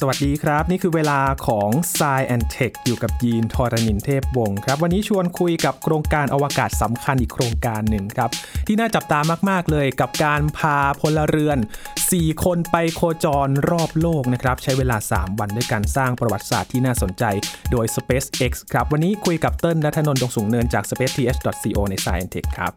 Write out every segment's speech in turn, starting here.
สวัสดีครับ นี่คือเวลาของ s ซแอนเทคอยู่กับยีนทอรานินเทพวงศ์ครับ วันนี้ชวนคุยกับโครงการอวกาศสำคัญอีกโครงการหนึ่งครับ ที่น่าจับตามาก ๆ เลยกับการพาพลเรือน 4 คนไปโคจรรอบโลกนะครับ ใช้เวลา 3 วันด้วยการสร้างประวัติศาสตร์ที่น่าสนใจโดย SpaceX ครับ วันนี้คุยกับเติ้ลณัฐนนท์ดวงสูงเนินจาก spaceth.co ใน Sci and Tech ครับ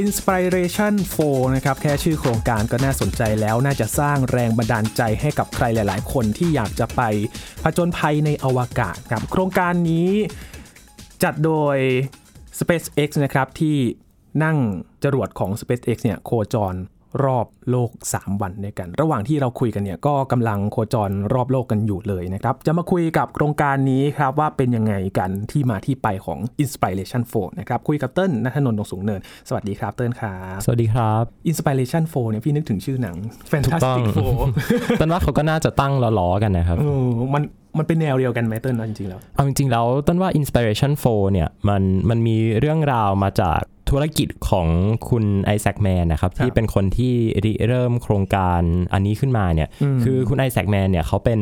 Inspiration 4 นะครับ แค่ชื่อโครงการก็น่าสนใจแล้วน่าจะสร้างแรงบันดาลใจให้กับใครหลาย ๆ คนที่อยากจะไปผจญภัยในอวกาศครับ โครงการนี้จัดโดย SpaceX นะครับที่นั่งจรวดของ SpaceX เนี่ยโคจร รอบโลก 3 วันด้วยกัน ระหว่างที่เราคุยกันเนี่ยก็กำลังโคจรรอบโลกกันอยู่เลยนะครับ จะมาคุยกับโครงการนี้ครับว่าเป็นยังไงกันที่มาที่ไปของ Inspiration 4นะครับคุยกับเติ้ลนัทนนท์ดงสูงเนิน สวัสดีครับเติ้ลครับสวัสดีครับ Inspiration 4เนี่ยพี่นึกถึงชื่อหนังถูกต้อง Fantastic Four ต้นว่าเขาก็น่าจะตั้งล้อๆกันนะครับเออมันมันเป็นแนวเดียวกันไหมเติ้ลเอาจริงๆแล้ว เอาจริงๆแล้วต้นว่า Inspiration 4เนี่ยมันมันมีเรื่องราวมาจาก ธุรกิจของคุณไอแซคแมนนะครับครับที่เป็นคนที่ริเริ่มโครงการอันนี้ขึ้นมาเนี่ยอืมคือคุณไอแซคแมนเนี่ยเขาเป็น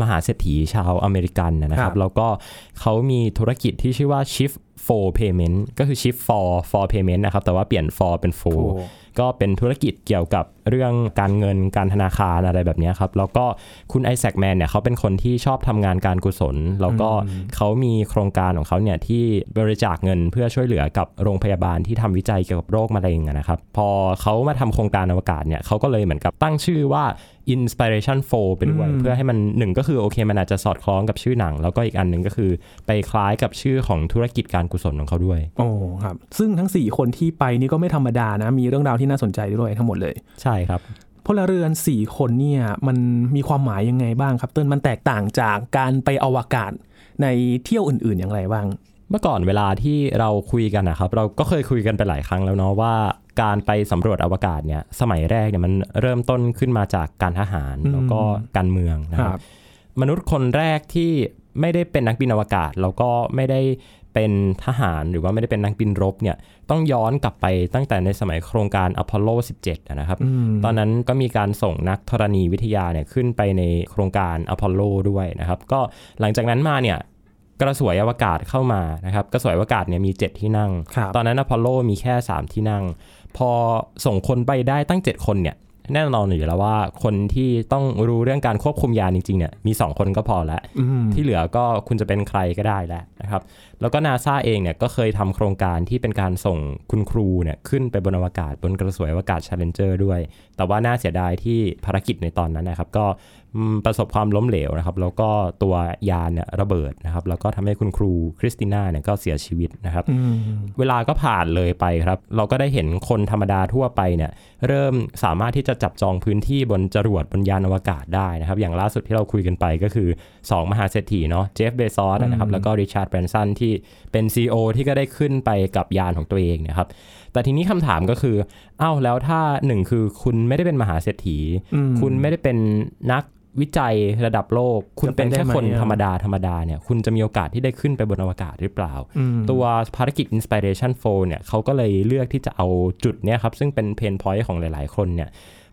มหาเศรษฐีชาวอเมริกันนะคครัรับบแล้วก็เขามีธุรกิจที่ชื่อว่า Shift for Payment ก็คือ Shift for for Payment นะครับ แต่ว่าเปลี่ยน for เป็น for โอ้ก็เป็นธุรกิจเกี่ยวกับเรื่องการเงินการธนาคารอะไรแบบเนี้ยครับ แล้วก็คุณไอแซคแมนเนี่ยเขาเป็นคนที่ชอบทำงานการกุศล แล้วก็เขามีโครงการของเขาเนี่ยที่บริจาคเงินเพื่อช่วยเหลือกับโรงพยาบาลที่ทำวิจัยเกี่ยวกับโรคมะเร็งอะนะครับ พอเขามาทำโครงการอวกาศเนี่ยเขาก็เลยเหมือนกับตั้งชื่อว่า Inspiration 4ไปด้วยเพื่อให้มันหนึ่งก็คือโอเคมันอาจจะสอดคล้องกับชื่อหนัง แล้วก็อีกอันหนึ่งก็คือไปคล้ายกับชื่อของธุรกิจการกุศลของเขาด้วย โอ้ครับ ซึ่งทั้ง 4 คนที่ไปนี่ก็ไม่ธรรมดานะ มีเรื่องราวที่น่าสนใจด้วยทั้งหมดเลย ใช่ครับพลเรือน 4 คนเนี่ยมันมีความหมายยังไงบ้างครับเติ้ลมันแตกต่างจากการไปอวกาศในเที่ยวอื่นๆอย่างไรบ้าง เมื่อก่อนเวลาที่เราคุยกันนะครับ เราก็เคยคุยกันไปหลายครั้งแล้วเนาะว่าการไปสำรวจอวกาศเนี่ยสมัยแรกเนี่ยมันเริ่มต้นขึ้นมาจากการทหารอืมแล้วก็การเมืองนะคครัรับบมนุษย์คนแรกที่ไม่ได้เป็นนักบินอวกาศ แล้วก็ไม่ได้เป็นทหารหรือว่าไม่ได้เป็นนักบินรบเนี่ยต้องย้อนกลับไปตั้งแต่ในสมัยโครงการอพอลโล 17อะนะครับอืมตอนนั้นก็มีการส่งนักธรณีวิทยาเนี่ยขึ้นไปในโครงการอพอลโลด้วยนะครับ ก็หลังจากนั้นมาเนี่ย กระสวยอวกาศเข้ามานะครับกระสวยอวกาศเนี่ยมี 7 ที่นั่งครับตอนนั้นอพอลโลมีแค่ 3 ที่นั่ง พอส่งคนไปได้ตั้ง 7 คนเนี่ยแน่นอนอยู่แล้วว่าคนที่ต้องรู้เรื่องการควบคุมยานจริงๆเนี่ยมี 2 คนก็พอแล้วอืมที่เหลือก็คุณจะเป็นใครก็ได้แหละนะครับแล้วก็นาซาเองเนี่ยก็เคยทำโครงการที่เป็นการส่งคุณครูเนี่ยขึ้นไปบนอวกาศบนกระสวยอวกาศ Challenger ด้วย แต่ว่าน่าเสียดายที่ภารกิจในตอนนั้นนะครับ ก็อืมประสบความล้มเหลวนะครับ แล้วก็ตัวยานเนี่ยระเบิดนะครับ แล้วก็ทำให้คุณครูคริสติน่าเนี่ยก็เสียชีวิตนะครับอืมเวลาก็ผ่านเลยไปครับ เราก็ได้เห็นคนธรรมดาทั่วไปเนี่ยเริ่มสามารถที่จะจับจองพื้นที่บนจรวดบนยานอวกาศได้นะครับ อย่างล่าสุดที่เราคุยกันไปก็คือ 2 มหาเศรษฐีเนาะเจฟเบซอสนะครับแล้วก็ริชาร์ดแบรนสันที่เป็น CEO ที่ก็ได้ขึ้นไปกับยานของตัวเองเนะครับแต่ทีนี้คำถามก็คือเอ้าแล้วถ้าหนึ่งคือคุณไม่ได้เป็นมหาเศรษฐีอืมคุณไม่ได้เป็นนักวิจัยระดับโลก คุณเป็นแค่คนจะเป็นได้ไหมอะธรรมดาธรรมดาเนี่ย คุณจะมีโอกาสที่ได้ขึ้นไปบนอวกาศหรือเปล่าอืมตัวภารกิจ Inspiration 4เนี่ยเขาก็เลยเลือกที่จะเอาจุดเนี้ยครับ ซึ่งเป็นเพนพอยต์ของหลาย ๆ คนเนี่ย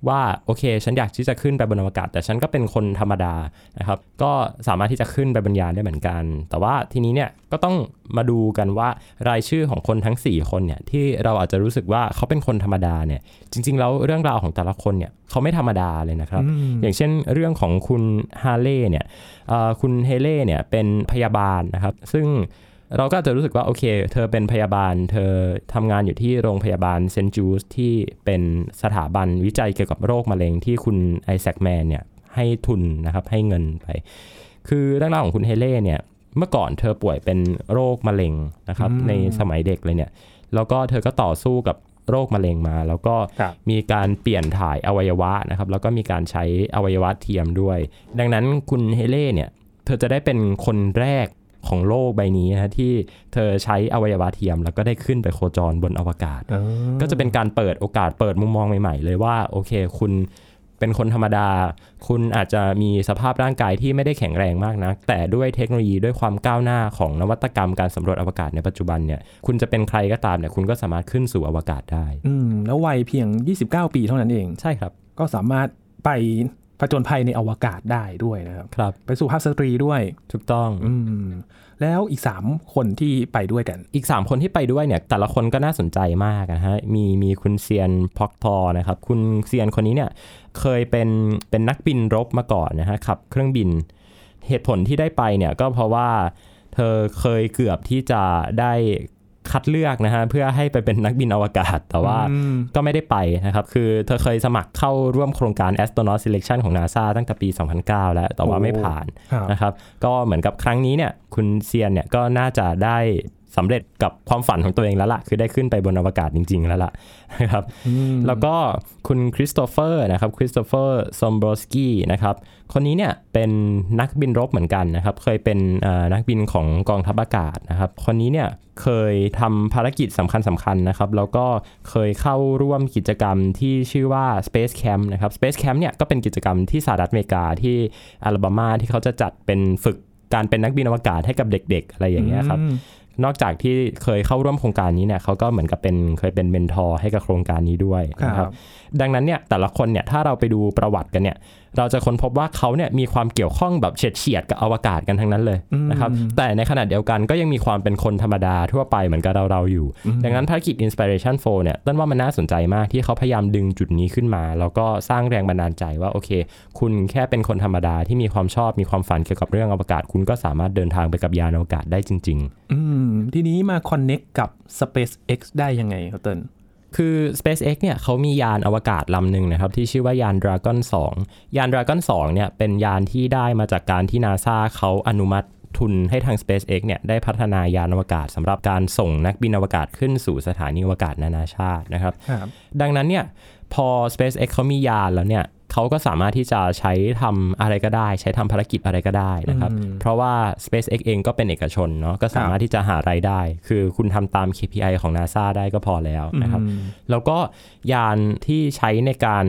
ว่าโอเค ฉันอยากที่จะขึ้นไปบนอวกาศ แต่ฉันก็เป็นคนธรรมดานะครับ ก็สามารถที่จะขึ้นไปบนยานได้เหมือนกัน แต่ว่าทีนี้เนี่ยก็ต้องมาดูกันว่ารายชื่อของคนทั้ง 4 คนเนี่ยที่เราอาจจะรู้สึกว่าเขาเป็นคนธรรมดาเนี่ยจริง ๆ แล้วเรื่องราวของแต่ละคนเนี่ยเขาไม่ธรรมดาเลยนะครับอืมอย่างเช่นเรื่องของคุณฮาเล่เนี่ยเอ่อคุณเฮเล่เนี่ยเป็นพยาบาลนะครับ ซึ่ง เราก็อาจจะรู้สึกว่า โอเค เธอเป็นพยาบาล เธอทำงานอยู่ที่โรงพยาบาลเซนต์จูสที่เป็นสถาบันวิจัยเกี่ยวกับโรคมะเร็งที่คุณไอแซคแมนเนี่ยให้ทุนนะครับให้เงินไป คือเรื่องราวของคุณเฮเล่เนี่ยเมื่อก่อนเธอป่วยเป็นโรคมะเร็งนะครับอืมในสมัยเด็กเลยเนี่ยแล้วก็เธอก็ต่อสู้กับโรคมะเร็งมา แล้วก็ครับมีการเปลี่ยนถ่ายอวัยวะนะครับแล้วก็มีการใช้อวัยวะเทียมด้วย ดังนั้นคุณเฮเล่เนี่ยเธอจะได้เป็นคนแรก ของโลกใบนี้นะที่เธอใช้อวัยวะเทียม แล้วก็ได้ขึ้นไปโคจรบนอวกาศอ๋อก็จะเป็นการเปิดโอกาสเปิดมุมมองใหม่ๆ เลยว่าโอเคคุณเเป็นคนธรรมดา คุณอาจจะมีสภาพร่างกายที่ไม่ได้แข็งแรงมากนะแต่ด้วยเทคโนโลยีด้วยความก้าวหน้าของนวัตกรรมการสำรวจอวกาศในปัจจุบันเนี่ย คุณจะเป็นใครก็ตามเนี่ย คุณก็สามารถขึ้นสู่อวกาศได้ อืม แล้ววัยเพียง 29 ปีเท่านั้นเอง ใช่ครับ ก็สามารถไป ผจญภัยในอวกาศได้ด้วยนะครับครับ ไปสู่ภาพสตรีด้วยถูกต้องอืมแล้วอีก 3 คนที่ไปด้วยกัน อีก 3 คนที่ไปด้วยเนี่ย แต่ละคนก็น่าสนใจมากนะฮะมีมีคุณเซียนพอกทอนะครับ คุณเซียนคนนี้เนี่ยเคยเป็นเป็นนักบินรบมาก่อนนะฮะขับเครื่องบิน เหตุผลที่ได้ไปเนี่ยก็เพราะว่าเธอเคยเกือบที่จะได้ คัดเลือกนะฮะเพื่อให้ไปเป็นนักบินอวกาศ แต่ว่าอืมก็ไม่ได้ไปนะครับ คือเธอเคยสมัครเข้าร่วมโครงการ Astronaut Selection ของ NASA ตั้งแต่ปี 2009 แล้วแต่ว่าไม่ผ่านครับนะครับ ก็เหมือนกับครั้งนี้เนี่ยคุณเซียนเนี่ยก็น่าจะได้ สำเร็จกับความฝันของตัวเองแล้วล่ะ คือได้ขึ้นไปบนอวกาศจริง ๆ แล้วล่ะนะครับอืมแล้วก็คุณคริสโตเฟอร์นะครับคริสโตเฟอร์เซมบรอสกี้นะครับคนนี้เนี่ยเป็นนักบินรบเหมือนกันนะครับ เคยเป็นเอ่อนักบินของกองทัพอากาศนะครับ คนนี้เนี่ยเคยทำภารกิจสำคัญสำคัญๆนะครับ แล้วก็เคยเข้าร่วมกิจกรรมที่ชื่อว่า Space Camp นะครับ Space Camp เนี่ยก็เป็นกิจกรรมที่สหรัฐอเมริกาที่อลาบามาที่เขาจะจัดเป็นฝึกการเป็นนักบินอวกาศให้กับเด็ก ๆ อะไรอย่างเงี้ยครับอืม นอกจากที่เคยเข้าร่วมโครงการนี้เนี่ยเขาก็เหมือนกับเป็นเคยเป็นเมนทอร์ให้กับโครงการนี้ด้วยนะครับ ดังนั้นเนี่ยแต่ละคนเนี่ยถ้าเราไปดูประวัติกันเนี่ยเราจะค้นพบว่าเขาเนี่ยมีความเกี่ยวข้องแบบเฉียดเฉียดๆกับอวกาศกันทั้งนั้นเลยนะครับแต่ในขณะเดียวกันก็ยังมีความเป็นคนธรรมดาทั่วไปเหมือนกับเราเราๆอยู่ ดังนั้นภารกิจ Inspiration 4เนี่ยต้นว่ามันน่าสนใจมากที่เขาพยายามดึงจุดนี้ขึ้นมา แล้วก็สร้างแรงบันดาลใจว่าโอเค คุณแค่เป็นคนธรรมดาที่มีความชอบมีความฝันเกี่ยวกับเรื่องอวกาศ คุณก็สามารถเดินทางไปกับยานอวกาศได้จริง ๆ อืมทีนี้มาคอนเน็กกับ SpaceX ได้ยังไงครับเติ้ล คือ SpaceX เนี่ยเขามียานอวกาศลำหนึ่งนะครับ ที่ชื่อว่ายาน Dragon 2 ยาน Dragon 2 เนี่ยเป็นยานที่ได้มาจากการที่ NASA เขาอนุมัติทุนให้ทาง SpaceX เนี่ยได้พัฒนายานอวกาศสำหรับการส่งนักบินอวกาศขึ้นสู่สถานีอวกาศนานาชาตินะครับครับดังนั้นเนี่ยพอ SpaceX เขามียานแล้วเนี่ย เขาก็สามารถที่จะใช้ทำอะไรก็ได้ ใช้ทำภารกิจอะไรก็ได้นะครับ เพราะว่า SpaceX เองก็เป็นเอกชนเนาะก็สามารถที่จะหารายได้ คือคุณทำตาม KPI ของ NASA ได้ก็พอแล้วนะครับ แล้วก็ยานที่ใช้ในการ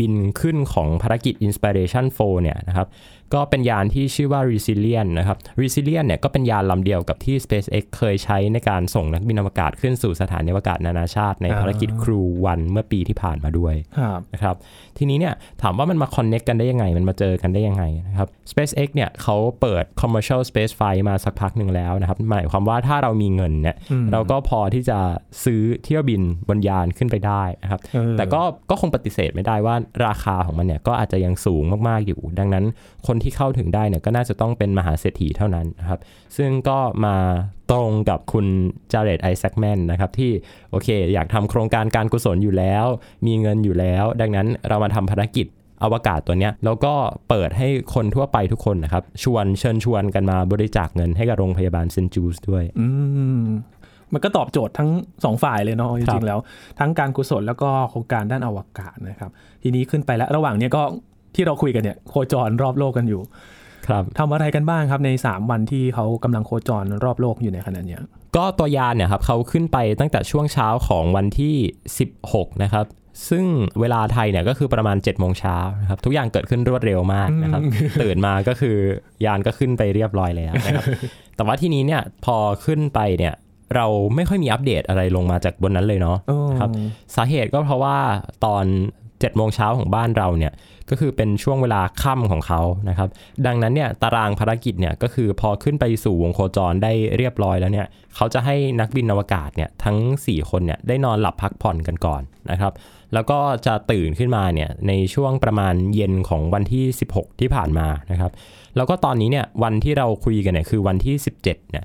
บินขึ้นของภารกิจ Inspiration 4เนี่ยนะครับ ก็เป็นยานที่ชื่อว่า Resilient นะครับ Resilient เนี่ยก็เป็นยานลำเดียวกับที่ SpaceX เคยใช้ในการส่งนักบินอวกาศขึ้นสู่สถานีอวกาศนานาชาติในภารกิจ Crew 1เมื่อปีที่ผ่านมาด้วยครับนะครับทีนี้เนี่ยถามว่ามันมาคอนเน็กกันได้ยังไง มันมาเจอกันได้ยังไงนะครับ SpaceX เนี่ยเขาเปิด commercial space flight มาสักพักหนึ่งแล้วนะครับ หมายความว่าถ้าเรามีเงินเนี่ยเราก็พอที่จะซื้อเที่ยวบินบนยานขึ้นไปได้นะครับเออแต่ก็ก็คงปฏิเสธไม่ได้ว่าราคาของมันเนี่ยก็อาจจะยังสูงมากๆอยู่ ดังนั้นคนที่เข้าถึงได้เนี่ยก็น่าจะต้องเป็นมหาเศรษฐีเท่านั้นนะครับซึ่งก็มาตรงกับคุณจาเรตไอแซคแมนนะครับที่โอเค อยากทำโครงการการกุศลอยู่แล้ว มีเงินอยู่แล้ว ดังนั้นเรามาทำภารกิจอวกาศตัวเนี้ยแล้วก็เปิดให้คนทั่วไปทุกคนนะครับชวนเชิญชวนกันมาบริจาคเงินให้กับโรงพยาบาลเซนจูสด้วยอืมมันก็ตอบโจทย์ทั้งสองฝ่ายเลยเนาะจครัริบงๆแล้ว ทั้งการกุศลแล้วก็โครงการด้านอวกาศนะครับ ทีนี้ขึ้นไปแล้วระหว่างเนี้ยก็ ที่เราคุยกันเนี่ยโคจรรอบโลกกันอยู่ ครับทำอะไรกันบ้างครับใน 3 วันที่เขากำลังโคจรรอบโลกอยู่ในขณะเนี้ยก็ตัวยานเนี่ยครับเขาขึ้นไปตั้งแต่ช่วงเช้าของวันที่ 16 นะครับ ซึ่งเวลาไทยเนี่ยก็คือประมาณ7จ็ดโมงเช้านะครับทุกอย่างเกิดขึ้นรวดเร็วมากนะครับ ตื่นมาก็คือยานก็ขึ้นไปเรียบร้อยแล้วนะครับ แต่ว่าทีนี้เนี่ยพอขึ้นไปเนี่ยเราไม่ค่อยมีอัปเดตอะไรลงมาจากบนนั้นเลยเนาะเออครับสาเหตุก็เพราะว่าตอน 7จ็ดโมงเช้าของบ้านเราเนี่ยก็คือเป็นช่วงเวลาค่ำของเขานะครับ ดังนั้นเนี่ยตารางภารกิจเนี่ยก็คือพอขึ้นไปสู่วงโคจรได้เรียบร้อยแล้วเนี่ยเขาจะให้นักบินอวกาศเนี่ยทั้ง 4 คนเนี่ยได้นอนหลับพักผ่อนกันก่อนนะครับ แล้วก็จะตื่นขึ้นมาเนี่ยในช่วงประมาณเย็นของวันที่ 16 ที่ผ่านมานะครับ แล้วก็ตอนนี้เนี่ยวันที่เราคุยกันเนี่ยคือวันที่ 17เนี่ย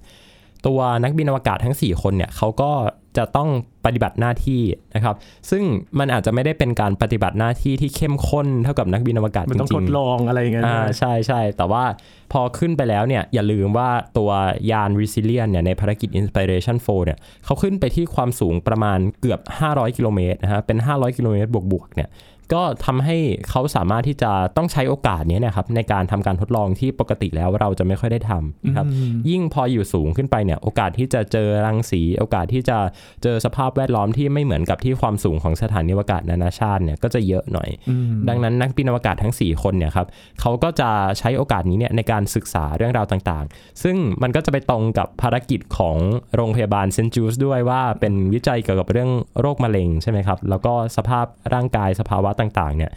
ตัวนักบินอวกาศทั้ง 4 คนเนี่ยเขาก็ จะต้องปฏิบัติหน้าที่นะครับ ซึ่งมันอาจจะไม่ได้เป็นการปฏิบัติหน้าที่ที่เข้มข้นเท่ากับนักบินอวกาศมันจต้องริทงดๆลองอะไรอย่างเงี้ยอ่าใช่ใช่แต่ว่าพอขึ้นไปแล้วเนี่ยอย่าลืมว่าตัวยาน Resilient เนี่ยในภารกิจ Inspiration 4เนี่ยเขาขึ้นไปที่ความสูงประมาณเกือบ 500 กิโลเมตรนะฮะเป็น 500 กิโลเมตรบวกๆเนี่ยก็ทำให้เขาสามารถที่จะต้องใช้โอกาสนี้นะครับในการทำการทดลองที่ปกติแล้วเราจะไม่ค่อยได้ทำนะครับอืมยิ่งพออยู่สูงขึ้นไปเนี่ยโอกาสที่จะเจอรังสี โอกาสที่จะเจอสภาพแวดล้อมที่ไม่เหมือนกับที่ความสูงของสถานีอวกาศนานาชาติเนี่ยก็จะเยอะหน่อยอืมดังนั้นนักบินอวกาศทั้ง 4 คนเนี่ยครับเขาก็จะใช้โอกาสนี้เนี่ยในการศึกษาเรื่องราวต่างๆ ซึ่งมันก็จะไปตรงกับภารกิจของโรงพยาบาลเซนต์จูสด้วยว่าเป็นวิจัยเกี่ยวกับเรื่องโรคมะเร็งใช่ไหมครับแล้วก็สภาพร่างกายสภาวะต่างๆเนี่ย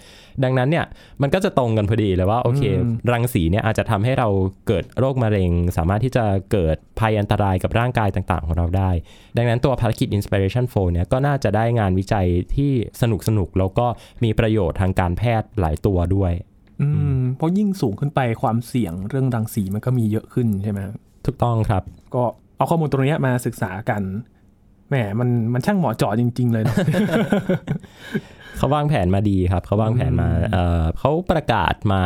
ดังนั้นเนี่ยมันก็จะตรงกันพอดีเลยว่าโอเคอืมรังสีเนี่ยอาจจะทำให้เราเกิดโรคมะเร็ง สามารถที่จะเกิดภัยอันตรายกับร่างกายต่างๆ ของเราได้ ดังนั้นตัวภารกิจ Inspiration 4เนี่ยก็น่าจะได้งานวิจัยที่สนุกสนุกๆแล้วก็มีประโยชน์ทางการแพทย์หลายตัวด้วยอืมเพราะยิ่งสูงขึ้นไปความเสี่ยงเรื่องรังสีมันก็มีเยอะขึ้นใช่ไหมครับถูกต้องครับ ก็เอาข้อมูลตรงเนี้ยมาศึกษากัน แหมมันมันช่างเหมาะเจาะจริง ๆ เลยเนาะเขาวางแผนมาดีครับ เขาวางแผนมาเอ่อเขาประกาศมา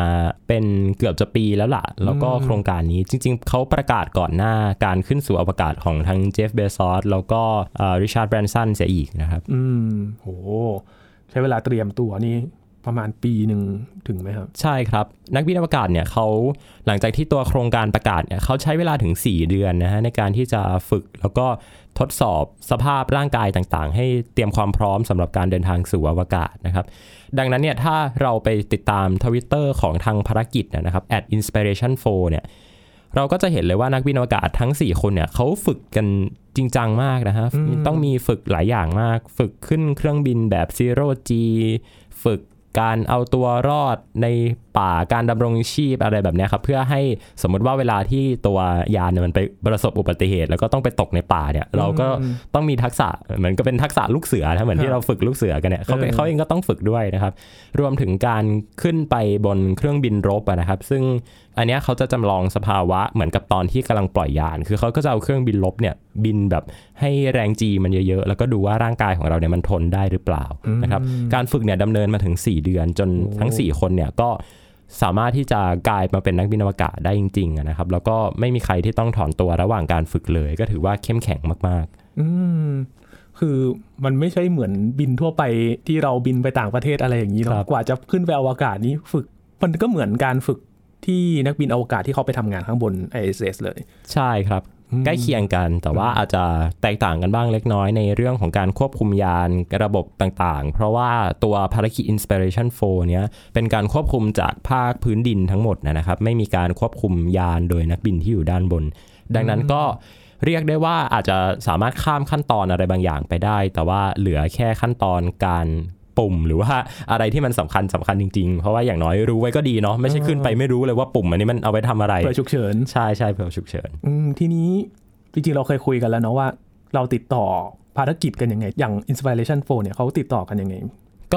เป็นเกือบจะปีแล้วล่ะ แล้วก็อืมโครงการนี้จริง ๆ เขาประกาศก่อนหน้าการขึ้นสู่อวกาศของทั้งเจฟเบซอสแล้วก็ริชาร์ดแบรนสันเสียอีกนะครับ อืมโห ใช้เวลาเตรียมตัวนี่ประมาณปีหนึ่งถึงไหมครับ ใช่ครับ นักบินอวกาศเนี่ยเขาหลังจากที่ตัวโครงการประกาศเนี่ยเขาใช้เวลาถึง 4 เดือนนะฮะในการที่จะฝึกแล้วก็ ทดสอบสภาพร่างกายต่างๆ ให้เตรียมความพร้อมสำหรับการเดินทางสู่อวกาศนะครับ ดังนั้นเนี่ยถ้าเราไปติดตามทวิตเตอร์ของทางภารกิจนะครับ at inspiration 4เนี่ยเราก็จะเห็นเลยว่านักบินอวกาศทั้ง 4 คนเนี่ยเขาฝึกกันจริงจังมากนะฮะอืมต้องมีฝึกหลายอย่างมาก ฝึกขึ้นเครื่องบินแบบ zero G ฝึก การเอาตัวรอดในป่าการดำรงชีพอะไรแบบเนี้ยครับเพื่อให้สมมติว่าเวลาที่ตัวยานเนี่ยมันไปประสบอุบัติเหตุ แล้วก็ต้องไปตกในป่าเนี่ย เราก็อืมต้องมีทักษะเหมือนก็เป็นทักษะลูกเสือนะเหมือนที่เราฝึกลูกเสือกันเนี่ยเขาก็เออเขาเองก็ต้องฝึกด้วยนะครับ รวมถึงการขึ้นไปบนเครื่องบินรบอะนะครับ ซึ่ง อันเนี้ยเขาจะจำลองสภาวะเหมือนกับตอนที่กำลังปล่อยยาน คือเขาก็จะเอาเครื่องบินรบเนี่ยบินแบบให้แรงจีมันเยอะๆ แล้วก็ดูว่าร่างกายของเราเนี่ยมันทนได้หรือเปล่านะครับการฝึกเนี่ยดำเนินมาถึง 4 เดือนจนทั้ง 4 คนเนี่ยก็สามารถที่จะกลายมาเป็นนักบินอวกาศได้จริงๆอะนะครับ แล้วก็ไม่มีใครที่ต้องถอนตัวระหว่างการฝึกเลย ก็ถือว่าเข้มแข็งมากอืมคือมันไม่ใช่เหมือนบินทั่วไปที่เราบินไปต่างประเทศอะไรอย่างนี้ครัเนาะบกว่าจะขึ้นไปอวกาศนี้ฝึก มันก็เหมือนการฝึก ที่นักบินอวกาศที่เขาไปทำงานข้างบน ISS เลยๆใช่ครับใกล้เคียงกันแต่ว่าอาจจะแตกต่างกันบ้างเล็กน้อยในเรื่องของการควบคุมยานระบบต่างๆ เพราะว่าตัวภารกิจ Inspiration 4เนี้ยเป็นการควบคุมจากภาคพื้นดินทั้งหมดนะครับ ไม่มีการควบคุมยานโดยนักบินที่อยู่ด้านบน ดังนั้นก็เรียกได้ว่าอาจจะสามารถข้ามขั้นตอนอะไรบางอย่างไปได้ แต่ว่าเหลือแค่ขั้นตอนการ ปุ่มหรือว่าอะไรที่มันสำคัญสำคัญจริงๆ เพราะว่าอย่างน้อยรู้ไว้ก็ดีเนาะไม่ใช่ขึ้นไปไม่รู้เลยว่าปุ่มอันนี้มันเอาไว้ทำอะไรเพื่อฉุกเฉินใช่ใช่เผื่อฉุกเฉินอืมทีนี้จริงๆเราเคยคุยกันแล้วเนาะว่า เราติดต่อภารกิจกันยังไง อย่าง Inspiration 4เนี่ยเขาติดต่อกันยังไง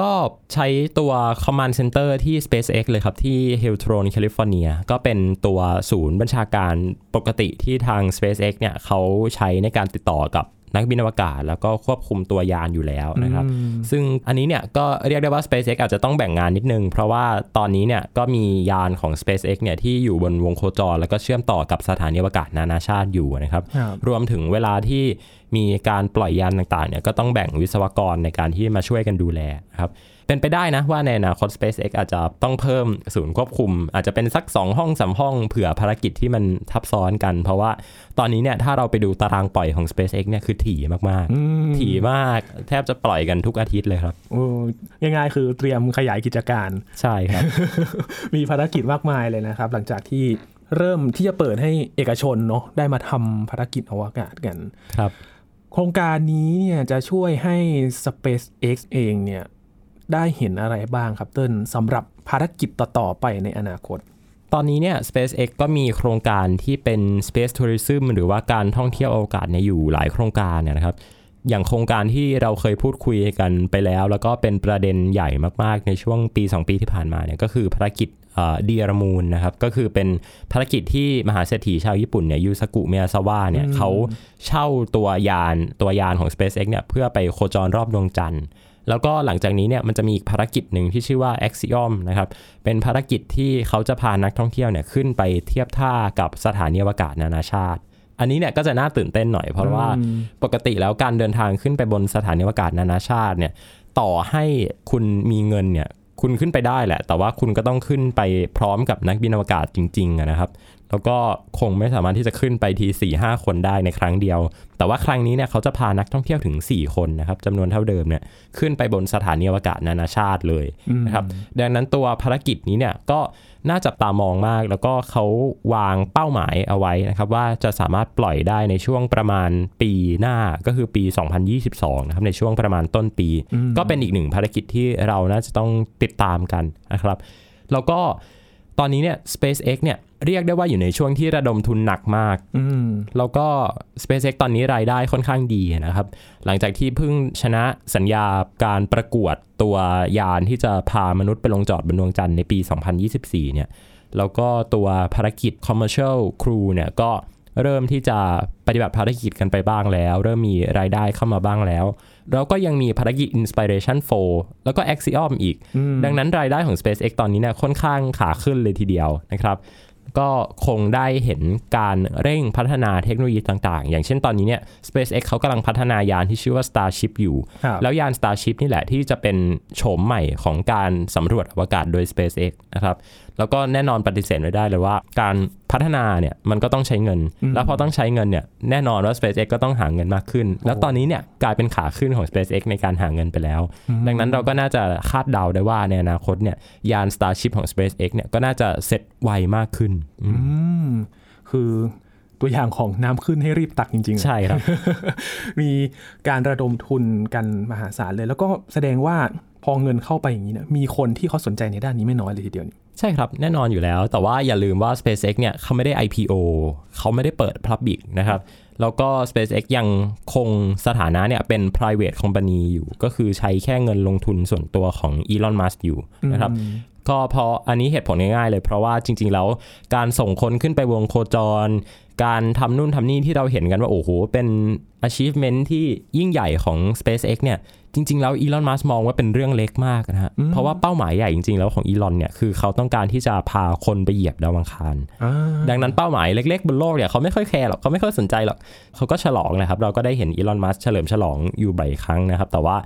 ก็ใช้ตัว Command Center ที่ SpaceX เลยครับที่ Hiltron แคลิฟอร์เนียก็เป็นตัวศูนย์บัญชาการปกติที่ทาง SpaceX เนี่ยเขาใช้ในการติดต่อกับ นักบินอวกาศ แล้วก็ควบคุมตัวยานอยู่แล้วนะครับ ซึ่งอันนี้เนี่ยก็เรียกได้ว่า SpaceX อาจจะต้องแบ่งงานนิดนึง เพราะว่าตอนนี้เนี่ยก็มียานของ SpaceX เนี่ยที่อยู่บนวงโคจร แล้วก็เชื่อมต่อกับสถานีอวกาศนานาชาติอยู่นะครับครับรวมถึงเวลาที่มีการปล่อยยานต่างๆเนี่ยก็ต้องแบ่งวิศวกรในการที่มาช่วยกันดูแลนะครับ เป็นไปได้นะว่าในอนาคต SpaceX อาจจะต้องเพิ่มศูนย์ควบคุม อาจจะเป็นสัก 2 ห้อง3ห้องเผื่อภารกิจที่มันทับซ้อนกัน เพราะว่าตอนนี้เนี่ยถ้าเราไปดูตารางปล่อยของ SpaceX เนี่ยคือถี่มากอืมๆถี่มากแทบจะปล่อยกันทุกอาทิตย์เลยครับโอ้ง่ายๆ คือเตรียมขยายกิจการใช่ครับ มีภารกิจมากมายเลยนะครับ หลังจากที่เริ่มที่จะเปิดให้เอกชนเนาะได้มาทำภารกิจอวกาศกันครับ โครงการนี้เนี่ยจะช่วยให้ SpaceX เองเนี่ย ได้เห็นอะไรบ้างครับเติ้ลสำหรับภารกิจต่อ ๆ ไปในอนาคต ตอนนี้เนี่ย SpaceX ก็มีโครงการที่เป็น Space Tourism หรือว่าการท่องเที่ยวอวกาศเนี่ยอยู่หลายโครงการเนี่ยนะครับ อย่างโครงการที่เราเคยพูดคุยกันไปแล้ว แล้วก็เป็นประเด็นใหญ่มากๆ ในช่วงปี 2 ปีที่ผ่านมาเนี่ยก็คือภารกิจเดียร์มูนนะครับก็คือเป็นภารกิจที่มหาเศรษฐีชาวญี่ปุ่นเนี่ยยูสกุเมียซาวะเนี่ยเขาเช่าตัวยานตัวยานของ SpaceX เนี่ยเพื่อไปโคจรรอบดวงจันทร์ แล้วก็หลังจากนี้เนี่ยมันจะมีอีกภารกิจหนึ่งที่ชื่อว่า Axiom นะครับ เป็นภารกิจที่เขาจะพานักท่องเที่ยวเนี่ยขึ้นไปเทียบท่ากับสถานีอวกาศนานาชาติ อันนี้เนี่ยก็จะน่าตื่นเต้นหน่อย เพราะว่าปกติแล้วการเดินทางขึ้นไปบนสถานีอวกาศนานาชาติเนี่ยต่อให้คุณมีเงินเนี่ยคุณขึ้นไปได้แหละ แต่ว่าคุณก็ต้องขึ้นไปพร้อมกับนักบินอวกาศจริงๆนะครับ แล้วก็คงไม่สามารถที่จะขึ้นไปที4ี่ห้าคนได้ในครั้งเดียว แต่ว่าครั้งนี้เนี่ยเขาจะพานักท่องเที่ยวถึง 4 คนนะครับจำนวนเท่าเดิมเนี่ยขึ้นไปบนสถานีอวกาศนานาชาติเลยนะครับดังนั้นตัวภารกิจนี้เนี่ยก็น่าจับตามองมาก แล้วก็เขาวางเป้าหมายเอาไว้นะครับว่าจะสามารถปล่อยได้ในช่วงประมาณปีหน้าก็คือปี 2022นะครับในช่วงประมาณต้นปี ก็เป็นอีกหนึ่งภารกิจที่เราน่าจะต้องติดตามกันนะครับแล้วก็ ตอนนี้เนี่ย SpaceX เนี่ยเรียกได้ว่าอยู่ในช่วงที่ระดมทุนหนักมากแล้วก็ SpaceX ตอนนี้รายได้ค่อนข้างดีนะครับ หลังจากที่เพิ่งชนะสัญญาการประกวดตัวยานที่จะพามนุษย์ไปลงจอดบนดวงจันทร์ในปี 2024 เนี่ย แล้วก็ตัวภารกิจ Commercial Crew เนี่ยก็เริ่มที่จะปฏิบัติภารกิจกันไปบ้างแล้ว เริ่มมีรายได้เข้ามาบ้างแล้ว แล้วก็ยังมีภารกิจ Inspiration 4 แล้วก็ Axiom อีก ดังนั้นรายได้ของ SpaceX ตอนนี้เนี่ยค่อนข้างขาขึ้นเลยทีเดียวนะครับก็คงได้เห็นการเร่งพัฒนาเทคโนโลยีต่างๆ อย่างเช่นตอนนี้เนี่ย SpaceX เขากำลังพัฒนายานที่ชื่อว่า Starship อยู่ แล้วยาน Starship นี่แหละที่จะเป็นโฉมใหม่ของการสำรวจอวกาศโดย SpaceX นะครับ แล้วก็แน่นอนปฏิเสธไม่ได้เลยว่า การพัฒนาเนี่ยมันก็ต้องใช้เงิน แล้วพอต้องใช้เงินเนี่ยแน่นอนว่า SpaceX ก็ต้องหาเงินมากขึ้น แล้วตอนนี้เนี่ยกลายเป็นขาขึ้นของ SpaceX ในการหาเงินไปแล้ว ดังนั้นเราก็น่าจะคาดเดาได้ว่าในอนาคตเนี่ยยาน Starship ของ SpaceX เนี่ยก็น่าจะเสร็จไวมากขึ้นอืมคือตัวอย่างของน้ำขึ้นให้รีบตักจริง ๆ ใช่ครับ มีการระดมทุนกันมหาศาลเลย แล้วก็แสดงว่าพอเงินเข้าไปอย่างนี้เนี่ยมีคนที่เขาสนใจในด้านนี้ไม่น้อยเลยทีเดียว ใช่ครับ แน่นอนอยู่แล้ว แต่ว่าอย่าลืมว่า SpaceX เนี่ยเขาไม่ได้ IPO เขาไม่ได้เปิด Public นะครับ แล้วก็ SpaceX ยังคงสถานะเนี่ยเป็น private company อยู่ ก็คือใช้แค่เงินลงทุนส่วนตัวของ Elon Musk อยู่นะครับก็เพราะอันนี้เหตุผลง่ายๆเลย เพราะว่าจริง ๆ แล้วการส่งคนขึ้นไปวงโคจร การทำนู่นทำนี่ที่เราเห็นกันว่าโอ้โหเป็น achievement ที่ยิ่งใหญ่ของ SpaceX เนี่ย จริง ๆ แล้วอีลอนมัสมองว่าเป็นเรื่องเล็กมากนะฮะ เพราะว่าเป้าหมายใหญ่จริง ๆ แล้วของอีลอนเนี่ย คือเขาต้องการที่จะพาคนไปเหยียบดาวอังคาร ดังนั้นเป้าหมายเล็ก ๆ บนโลกเนี่ยเขาไม่ค่อยแคร์หรอก เขาไม่ค่อยสนใจหรอก เขาก็ฉลองนะครับ เราก็ได้เห็นอีลอนมัสเฉลิมฉลองอยู่บ่อยครั้งนะครับ แต่ว่า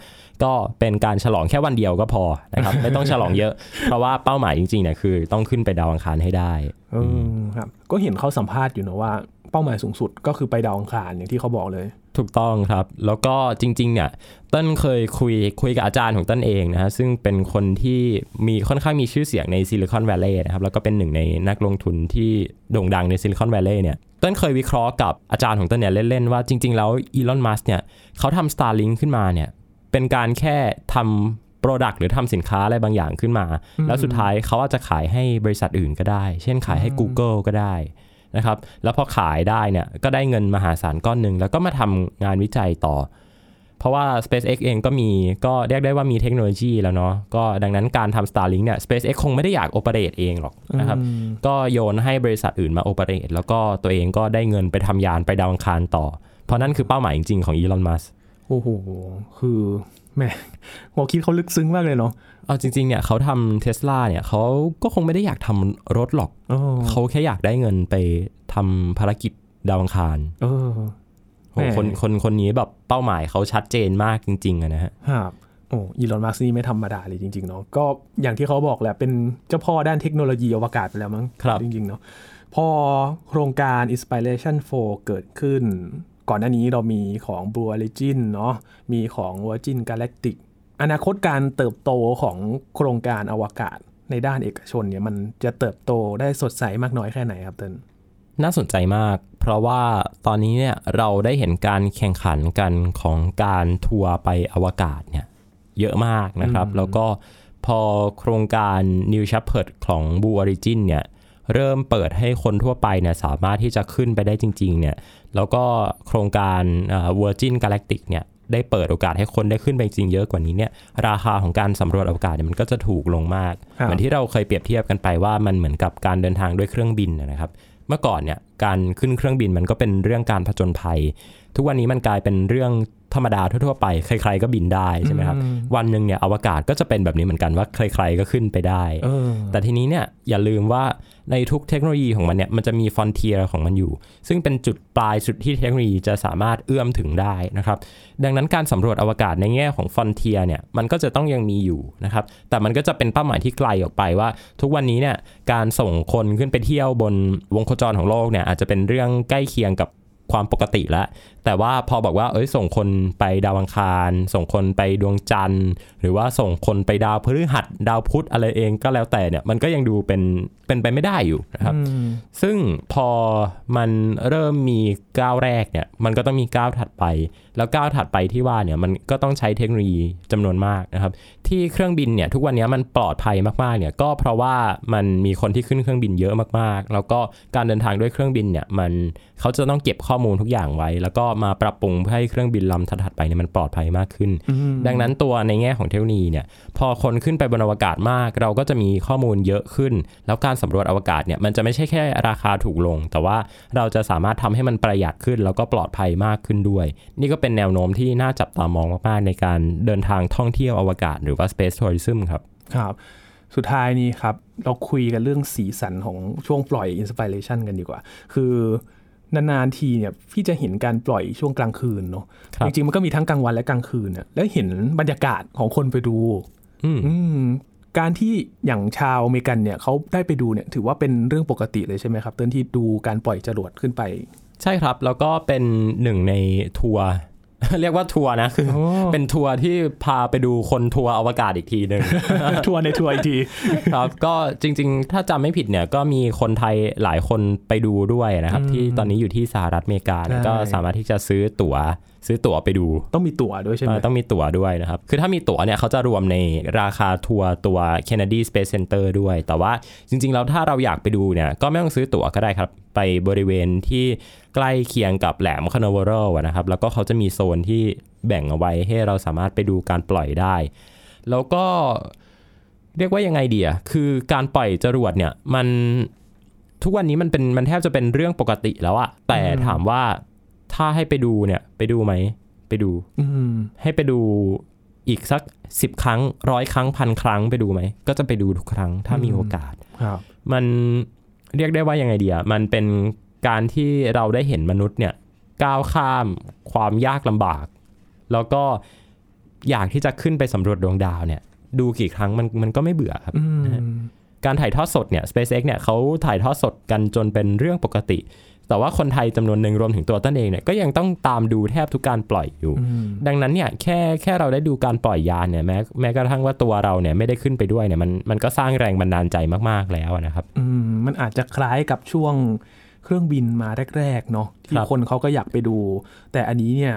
ก็เป็นการฉลองแค่วันเดียวก็พอนะครับ ไม่ต้องฉลองเยอะ เพราะว่าเป้าหมายจริงๆเนี่ยคือ ต้องขึ้นไปดาวอังคารให้ได้เออครับ ก็เห็นเขาสัมภาษณ์อยู่นะว่าเป้าหมายสูงสุดก็คือไปดาวอังคารอย่างที่เขาบอกเลย ถูกต้องครับ แล้วก็จริง ๆ เนี่ยเต้นเคยคุยคุยกับอาจารย์ของเต้นเองนะฮะซึ่งเป็นคนที่มีค่อนข้างมีชื่อเสียงในซิลิคอนแวลลีย์นะครับแล้วก็เป็นหนึ่งในนักลงทุนที่โด่งดังในซิลิคอนแวลลีย์เนี่ยเติ้ลเคยวิเคราะห์กับอาจารย์ของเติ้ลเนี่ยเล่น ๆ ว่าจริง ๆ แล้วอีลอนมัสก์เนี่ยเขาทำ Starlink ขึ้นมาเนี่ยเป็นการแค่ทำ Product หรือทำสินค้าอะไรบางอย่างขึ้นมา แล้วสุดท้ายเขาอาจจะขายให้บริษัทอื่นก็ได้ เช่นขายให้ Google ก็ได้ นะครับ แล้วพอขายได้เนี่ยก็ได้เงินมหาศาลก้อนหนึ่งแล้วก็มาทำงานวิจัยต่อ เพราะว่า SpaceX เองก็มีก็เรียกได้ว่ามีเทคโนโลยีแล้วเนาะก็ดังนั้นการทำ Starlink เนี่ย SpaceX คงไม่ได้อยากโอเปเรตเองหรอกนะครับก็โยนให้บริษัทอื่นมาโอเปเรตแล้วก็ตัวเองก็ได้เงินไปทำยานไปดาวอังคารต่อ เพราะนั่นคือเป้าหมายจริงๆของอีลอนมัสโอ้โหคือ แหมหัวคิดเขาลึกซึ้งมากเลยเนาะเอาจริงๆเนี่ยเขาทำเทสลาเนี่ยเขาก็คงไม่ได้อยากทำรถหรอกเออเขาแค่อยากได้เงินไปทำภารกิจดาวอังคารเออโหคนคนคนนี้แบบเป้าหมายเขาชัดเจนมากจริงๆอะนะฮะครับโอ้อีลอนมัสนี่ไม่ธรรมดาเลยจริงๆเนาะก็อย่างที่เขาบอกแหละเป็นเจ้าพ่อด้านเทคโนโลยีอวกาศไปแล้วมั้งครับจริงๆเนาะพอโครงการ Inspiration 4 เกิดขึ้น ก่อนหน้านี้เรามีของ Blue Origin เนาะมีของ Virgin Galactic อนาคตการเติบโตของโครงการอวกาศในด้านเอกชนเนี่ยมันจะเติบโตได้สดใสมากน้อยแค่ไหนครับเติ้ลน่าสนใจมาก เพราะว่าตอนนี้เนี่ยเราได้เห็นการแข่งขันกันของการทัวร์ไปอวกาศเนี่ยเยอะมากนะครับ แล้วก็พอโครงการ New Shepard ของ Blue Origin เนี่ย เริ่มเปิดให้คนทั่วไปเนี่ยสามารถที่จะขึ้นไปได้จริงๆเนี่ยแล้วก็โครงการเอ่อ Virgin Galactic เนี่ยได้เปิดโอกาสให้คนได้ขึ้นไปจริงเยอะกว่านี้เนี่ยราคาของการสำรวจอวกาศเนี่ยมันก็จะถูกลงมากครับเหมือนที่เราเคยเปรียบเทียบกันไปว่ามันเหมือนกับการเดินทางด้วยเครื่องบินนะครับ เมื่อก่อนเนี่ยการขึ้นเครื่องบินมันก็เป็นเรื่องการผจญภัย ทุกวันนี้มันกลายเป็นเรื่อง ธรรมดาทั่วๆไปใครๆก็บินได้ใช่ไหมครับอืมวันหนึ่งเนี่ยอวกาศก็จะเป็นแบบนี้เหมือนกันว่าใครๆก็ขึ้นไปได้เออแต่ทีนี้เนี่ยอย่าลืมว่าในทุกเทคโนโลยีของมันเนี่ยมันจะมีฟอนเทียร์ของมันอยู่ ซึ่งเป็นจุดปลายสุดที่เทคโนโลยีจะสามารถเอื้อมถึงได้นะครับดังนั้นการสำรวจอวกาศในแง่ของ frontier เนี่ยมันก็จะต้องยังมีอยู่นะครับแต่มันก็จะเป็นเป้าหมายที่ไกลออกไปว่า ทุกวันนี้เนี่ยการส่งคนขึ้นไปเที่ยวบนวงโคจรของโลกเนี่ยอาจจะเป็นเรื่องใกล้เคียงกับความปกติแล้ว แต่ว่าพอบอกว่าเอ้ยส่งคนไปดาวอังคาร ส่งคนไปดวงจันทร์ หรือว่าส่งคนไปดาวพฤหัสดาวพุธอะไรเองก็แล้วแต่เนี่ยมันก็ยังดูเป็นเป็นไปไม่ได้อยู่นะครับอืมซึ่งพอมันเริ่มมีก้าวแรกเนี่ยมันก็ต้องมีก้าวถัดไป แล้วก้าวถัดไปที่ว่าเนี่ยมันก็ต้องใช้เทคโนโลยีจำนวนมากนะครับ ที่เครื่องบินเนี่ยทุกวันนี้มันปลอดภัยมากๆเนี่ยก็เพราะว่ามันมีคนที่ขึ้นเครื่องบินเยอะมากๆ แล้วก็การเดินทางด้วยเครื่องบินเนี่ยมันเขาจะต้องเก็บข้อมูลทุกอย่างไว้ แล้วก็มาปรับปรุงเพื่อให้เครื่องบินลำถัดๆไปเนี่ยมันปลอดภัยมากขึ้น ดังนั้นตัวในแง่ของเทคโนโลยีเนี่ยพอคนขึ้นไปบนอวกาศมาก เราก็จะมีข้อมูลเยอะขึ้น แล้วการสำรวจอวกาศเนี่ยมันจะไม่ใช่แค่ราคาถูกลง แต่ว่าเราจะสามารถทำให้มันประหยัดขึ้น แล้วก็ปลอดภัยมากขึ้นด้วย นี่ก็เป็นแนวโน้มที่น่าจับตามองมากๆในการเดินทางท่องเที่ยวอวกาศหรือว่า space tourism ครับครับสุดท้ายนี้ครับ เราคุยกันเรื่องสีสันของช่วงปล่อยอินสปิเรชันกันดีกว่า คือ นานๆทีเนี่ยพี่จะเห็นการปล่อยช่วงกลางคืนเนาะครับจริงๆมันก็มีทั้งกลางวันและกลางคืนเนี่ยแล้วเห็นบรรยากาศของคนไปดูอืมอืมการที่อย่างชาวอเมริกันเนี่ยเขาได้ไปดูเนี่ยถือว่าเป็นเรื่องปกติเลยใช่ไหมครับเติ้ลที่ดูการปล่อยจรวดขึ้นไป ใช่ครับ แล้วก็เป็นหนึ่งในทัวร์ เรียกว่าทัวร์นะคือโอ้เป็นทัวร์ที่พาไปดูคนทัวร์อวกาศอีกทีหนึ่งทัวร์ในทัวร์อีกทีครับก็จริง ๆ ถ้าจำไม่ผิดเนี่ยก็มีคนไทยหลายคนไปดูด้วยนะครับ ที่ตอนนี้อยู่ที่สหรัฐอเมริกาเนี่ยใช่ก็สามารถที่จะซื้อตั๋วซื้อตั๋วไปดู ต้องมีตั๋วด้วยใช่ไหมเอ่อต้องมีตั๋วด้วยนะครับ คือถ้ามีตั๋วเนี่ยเขาจะรวมในราคาทัวร์ตัว Kennedy Space Center ด้วย แต่ว่าจริง ๆ แล้วถ้าเราอยากไปดูเนี่ยก็ไม่ต้องซื้อตั๋วก็ได้ครับ ไปบริเวณที่ ใกล้เคียงกับแหลมคานเวอร์นะครับ แล้วก็เขาจะมีโซนที่แบ่งเอาไว้ให้เราสามารถไปดูการปล่อยได้ แล้วก็เรียกว่ายังไงดีอะคือการปล่อยจรวดเนี่ยมันทุกวันนี้มันเป็นมันแทบจะเป็นเรื่องปกติแล้วอะแต่ถามว่าถ้าให้ไปดูเนี่ยไปดูไหมไปดูอืมให้ไปดูอีกสักสิบครั้งร้อยครั้งพันครั้งไปดูไหม ก็จะไปดูทุกครั้งถ้ามีอืมโอกาสครับมันเรียกได้ว่ายังไงเดียมันเป็น การที่เราได้เห็นมนุษย์เนี่ยก้าวข้ามความยากลำบาก แล้วก็อยากที่จะขึ้นไปสำรวจดวงดาวเนี่ย ดูกี่ครั้งมันมันก็ไม่เบื่อครับอืมการถ่ายทอดสดเนี่ย SpaceX เนี่ยเขาถ่ายทอดสดกันจนเป็นเรื่องปกติ แต่ว่าคนไทยจำนวนหนึ่งรวมถึงตัวต้นเองเนี่ยก็ยังต้องตามดูแทบทุกการปล่อยอยู่อืมดังนั้นเนี่ยแค่แค่เราได้ดูการปล่อยยานเนี่ยแม้แม้กระทั่งว่าตัวเราเนี่ยไม่ได้ขึ้นไปด้วยเนี่ยมันมันก็สร้างแรงบันดาลใจมาก ๆแล้วนะครับ อืมมันอาจจะคล้ายกับช่วง เครื่องบินมาแรกๆเนาะที่ครับคนเขาก็อยากไปดู แต่อันนี้เนี่ย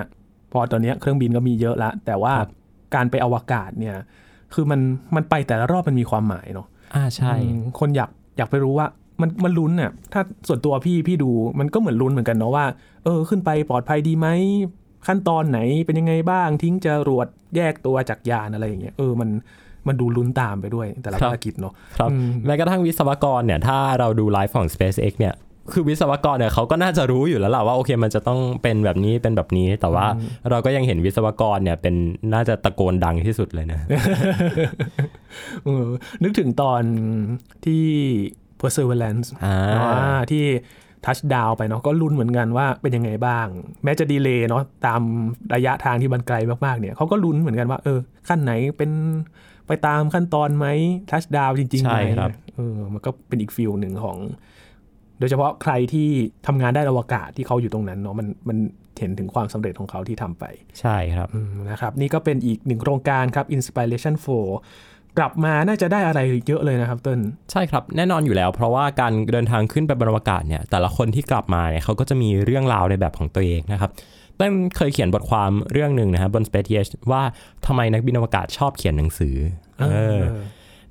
พอตอนเนี้ยเครื่องบินก็มีเยอะละ แต่ว่าครับการไปอวกาศเนี่ย คือมันมันไปแต่ละรอบมันมีความหมายเนาะอ่าใช่อืมคนอยากอยากไปรู้ว่ามันมันลุ้นเนี่ยถ้าส่วนตัวพี่พี่ดูมันก็เหมือนลุ้นเหมือนกันเนาะว่า เออ ขึ้นไปปลอดภัยดีไหมขั้นตอนไหนเป็นยังไงบ้างทิ้งจรวดแยกตัวจากยานอะไรอย่างเงี้ยเออมันมันดูลุ้นตามไปด้วยแต่ละภารกิจเนาะครับอืมแม้กระทั่งวิศวกรเนี่ย ถ้าเราดูไลฟ์ของ SpaceX เนี่ย คือวิศวกรเนี่ยเขาก็น่าจะรู้อยู่แล้วล่ะว่าโอเคมันจะต้องเป็นแบบนี้เป็นแบบนี้ แต่ว่าเราก็ยังเห็นวิศวกรเนี่ยเป็นน่าจะตะโกนดังที่สุดเลยนะเออนึกถึงตอนที่ perseverance อ่าอ่าที่ทัชดาวไปเนาะก็ลุ้นเหมือนกันว่าเป็นยังไงบ้าง แม้จะดีเลย์เนาะตามระยะทางที่มันไกลมากๆเนี่ยเขาก็ลุ้นเหมือนกันว่า เออ ขั้นไหนเป็นไปตามขั้นตอนไหมทัชดาวจริงๆใช่ไหมครับเออมันก็เป็นอีกฟิลหนึ่งของ โดยเฉพาะใครที่ทำงานได้านอวกาศที่เขาอยู่ตรงนั้นเนาะมันมันเห็นถึงความสำเร็จของเขาที่ทำไป ใช่ครับอืมนะครับนี่ก็เป็นอีกหนึ่งโครงการครับ Inspiration 4 กลับมาน่าจะได้อะไรเยอะเลยนะครับเติ้ลใช่ครับแน่นอนอยู่แล้ว เพราะว่าการเดินทางขึ้นไปบนอวกาศเนี่ยแต่ละคนที่กลับมาเนี่ยเขาก็จะมีเรื่องราวในแบบของตัวเองนะครับเต้นเคยเขียนบทความเรื่องหนึ่งนะครับบน Space TH ว่าทำไมนักบินอวกาศชอบเขียนหนังสือเออ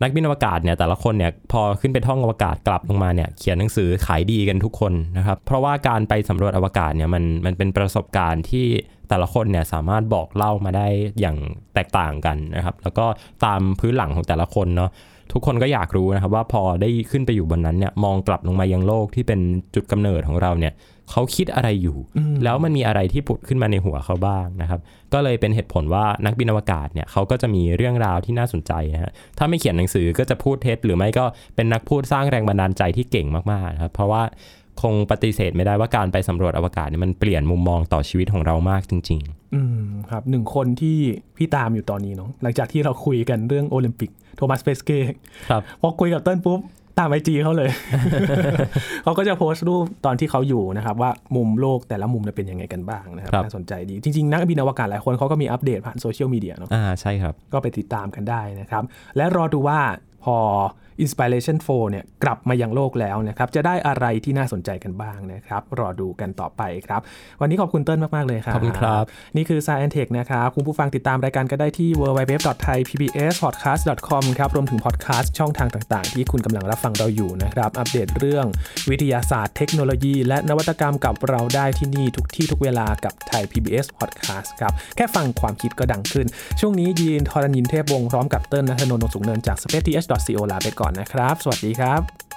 นักบินอวกาศเนี่ยแต่ละคนเนี่ยพอขึ้นไปท่องอวกาศกลับลงมาเนี่ยเขียนหนังสือขายดีกันทุกคนนะครับเพราะว่าการไปสำรวจอวกาศเนี่ยมันมันเป็นประสบการณ์ที่แต่ละคนเนี่ยสามารถบอกเล่ามาได้อย่างแตกต่างกันนะครับแล้วก็ตามพื้นหลังของแต่ละคนเนาะ ทุกคนก็อยากรู้นะครับว่าพอได้ขึ้นไปอยู่บนนั้นเนี่ยมองกลับลงมายังโลกที่เป็นจุดกำเนิดของเราเนี่ยเขาคิดอะไรอยู่ แล้วมันมีอะไรที่ผุดขึ้นมาในหัวเขาบ้างนะครับ ก็เลยเป็นเหตุผลว่านักบินอวกาศเนี่ยเขาก็จะมีเรื่องราวที่น่าสนใจนะฮะถ้าไม่เขียนหนังสือก็จะพูดเท็จหรือไม่ก็เป็นนักพูดสร้างแรงบันดาลใจที่เก่งมากๆนะครับเพราะว่า คงปฏิเสธไม่ได้ว่าการไปสำรวจอวกาศเนี่ยมันเปลี่ยนมุมมองต่อชีวิตของเรามากจริงอืมครับหนึ่งคนที่พี่ตามอยู่ตอนนี้เนาะหลังจากที่เราคุยกันเรื่องโอลิมปิกโทมัสเปสเก้ครับพอคุยกับเติ้ลปุ๊บตาม IG เขาเลย เขาก็จะโพสต์รูปตอนที่เขาอยู่นะครับ ว่ามุมโลกแต่ละมุมเนี่ยเป็นยังไงกันบ้างนะครับครับน่าสนใจดี จริง ๆ นักบินอวกาศหลายคนเขาก็มีอัปเดตผ่านโซเชียลมีเดียเนาะอ่าใช่ครับ ก็ไปติดตามกันได้นะครับ และรอดูว่าพอ Inspiration 4เนี่ยกลับมายังโลกแล้วนะครับ จะได้อะไรที่น่าสนใจกันบ้างนะครับ รอดูกันต่อไปครับ วันนี้ขอบคุณเติ้ลมาก ๆ เลยครับ ขอบคุณครับ นี่คือ Science Tech นะครับ คุณผู้ฟังติดตามรายการก็ได้ที่ www.thaipbspodcast.com ครับ รวมถึงพอดแคสต์ช่องทางต่าง ๆ ที่คุณกำลังรับฟังเราอยู่นะครับ อัปเดตเรื่องวิทยาศาสตร์เทคโนโลยี และนวัตกรรมกับเราได้ที่นี่ทุกที่ทุกเวลากับไทย PBS Podcast ครับแค่ฟังความคิดก็ดังขึ้น ช่วงนี้ยีนทรณินเทพวงศ์พร้อมกับเติ้ลนัทนนท์วงศ์สูงเนินจาก spaceth.co ลาไปก่อนนะครับ สวัสดีครับ